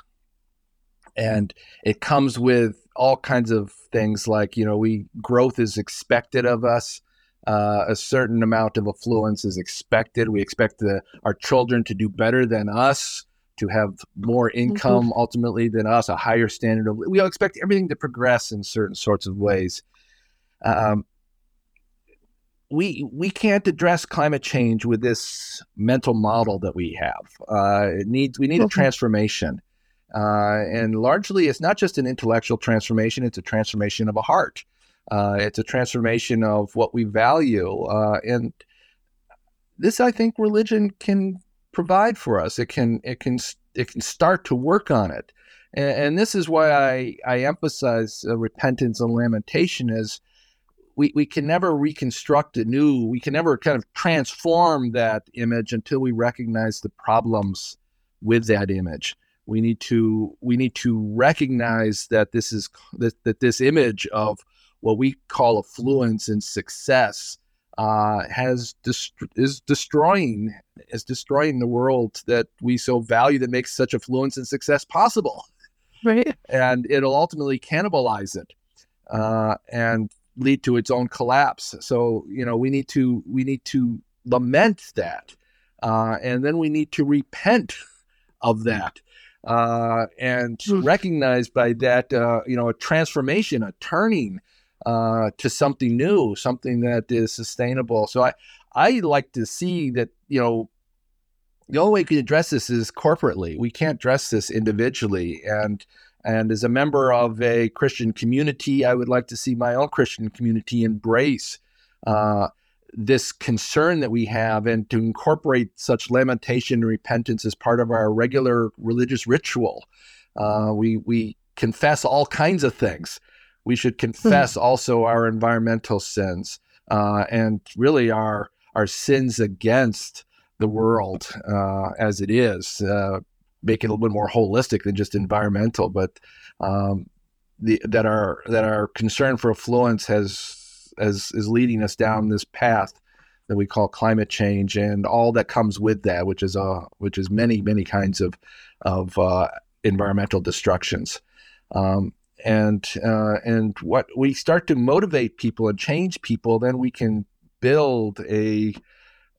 and it comes with all kinds of things like you know we growth is expected of us uh, a certain amount of affluence is expected we expect the, our children to do better than us to have more mm-hmm. income mm-hmm. ultimately than us a higher standard of we all expect everything to progress in certain sorts of ways um, we we can't address climate change with this mental model that we have. Uh, it needs we need a transformation. Uh, and largely, it's not just an intellectual transformation, it's a transformation of a heart. Uh, it's a transformation of what we value. Uh, and this, I think, religion can provide for us. It can, it can, it can start to work on it. And, and this is why I, I emphasize uh, repentance and lamentation is we, we can never reconstruct a new, we can never kind of transform that image until we recognize the problems with that image we need to we need to recognize that this is that, that this image of what we call affluence and success uh, has dest- is destroying is destroying the world that we so value that makes such affluence and success possible. Right. And it'll ultimately cannibalize it uh, and lead to its own collapse. So you know we need to we need to lament that uh, and then we need to repent of that uh, and mm. recognized by that, uh, you know, a transformation, a turning uh, to something new, something that is sustainable. So I, I like to see that, you know, the only way we can address this is corporately. We can't address this individually. And and as a member of a Christian community, I would like to see my own Christian community embrace uh, this concern that we have and to incorporate such lamentation and repentance as part of our regular religious ritual. Uh, we, we confess all kinds of things. We should hmm. confess mm-hmm. also our environmental sins uh, and really our, our sins against the world uh, as it is. Uh, make it a little bit more holistic than just environmental, but um, the, that our that our concern for affluence has as is leading us down this path that we call climate change and all that comes with that, which is uh, which is many many kinds of of uh, environmental destructions. Um, and uh, and what we start to motivate people and change people, then we can build a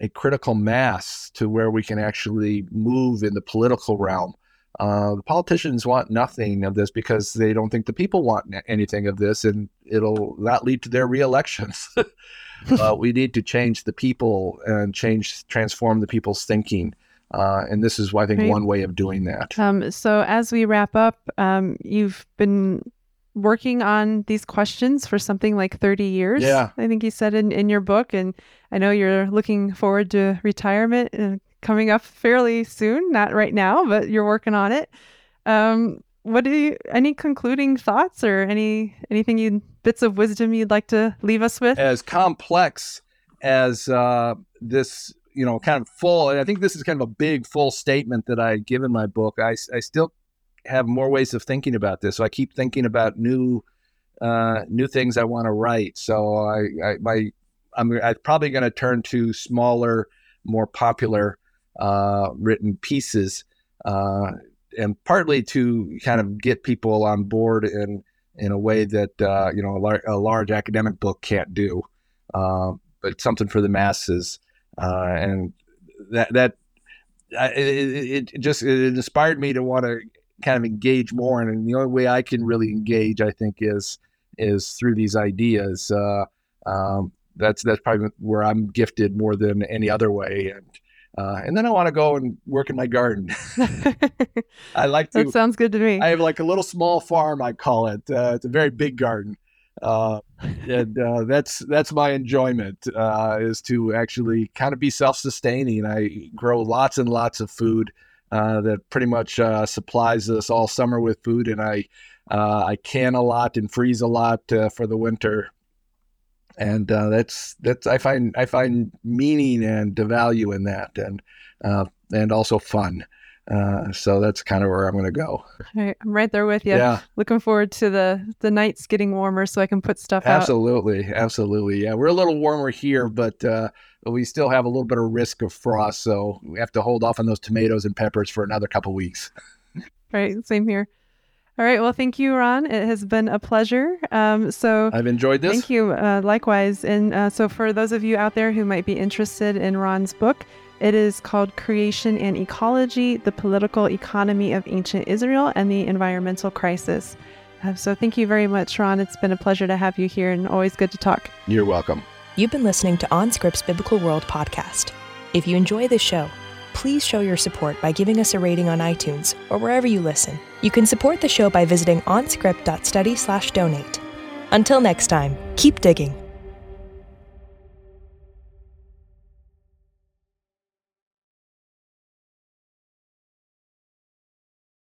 a critical mass to where we can actually move in the political realm Uh, the politicians want nothing of this because they don't think the people want anything of this, and it'll not lead to their reelections. uh, we need to change the people and change, transform the people's thinking. Uh, and this is, I think, right. one way of doing that. Um, so, as we wrap up, um, you've been working on these questions for something like 30 years. Yeah. I think you said in, in your book. And I know you're looking forward to retirement and coming up fairly soon, not right now, but you're working on it. Um, what do you, any concluding thoughts or any, anything you, bits of wisdom you'd like to leave us with? As complex as uh, this you know, kind of full. And I think this is kind of a big, full statement that I give in my book. I, I still have more ways of thinking about this. So I keep thinking about new, uh, new things I want to write. So I, I my, I'm, I'm probably going to turn to smaller, more popular uh, written pieces, uh, and partly to kind of get people on board in in a way that uh, you know a, lar- a, large academic book can't do, uh, but something for the masses uh, and that that it, it, just it inspired me to want to kind of engage more. And the only way I can really engage, I think, is is through these ideas. Uh, um, that's that's probably where I'm gifted more than any other way. And uh, and then I want to go and work in my garden. I like to. That sounds good to me. I have like a little small farm. I call it. Uh, it's a very big garden, uh, and uh, that's that's my enjoyment uh, is to actually kind of be self-sustaining. I grow lots and lots of food uh, that pretty much uh, supplies us all summer with food, and I uh, I can a lot and freeze a lot for the winter, and uh that's that's I find I find meaning and value in that, and uh and also fun. Uh, so that's kind of where I'm going to go. Right, I'm right there with you. Yeah. Looking forward to the the nights getting warmer so I can put stuff absolutely, out. Absolutely. Absolutely. Yeah. We're a little warmer here, but uh, we still have a little bit of risk of frost. So we have to hold off on those tomatoes and peppers for another couple weeks. right. Same here. All right. Well, thank you, Ron. It has been a pleasure. Um, so I've enjoyed this. Thank you. Uh, likewise. And uh, so for those of you out there who might be interested in Ron's book, it is called Creation and Ecology The Political Economy of Ancient Israel and the Environmental Crisis. Uh, so, thank you very much, Ron. It's been a pleasure to have you here and always good to talk. You're welcome. You've been listening to OnScript's Biblical World podcast. If you enjoy this show, please show your support by giving us a rating on iTunes or wherever you listen. You can support the show by visiting onscript.study/donate. Until next time, keep digging.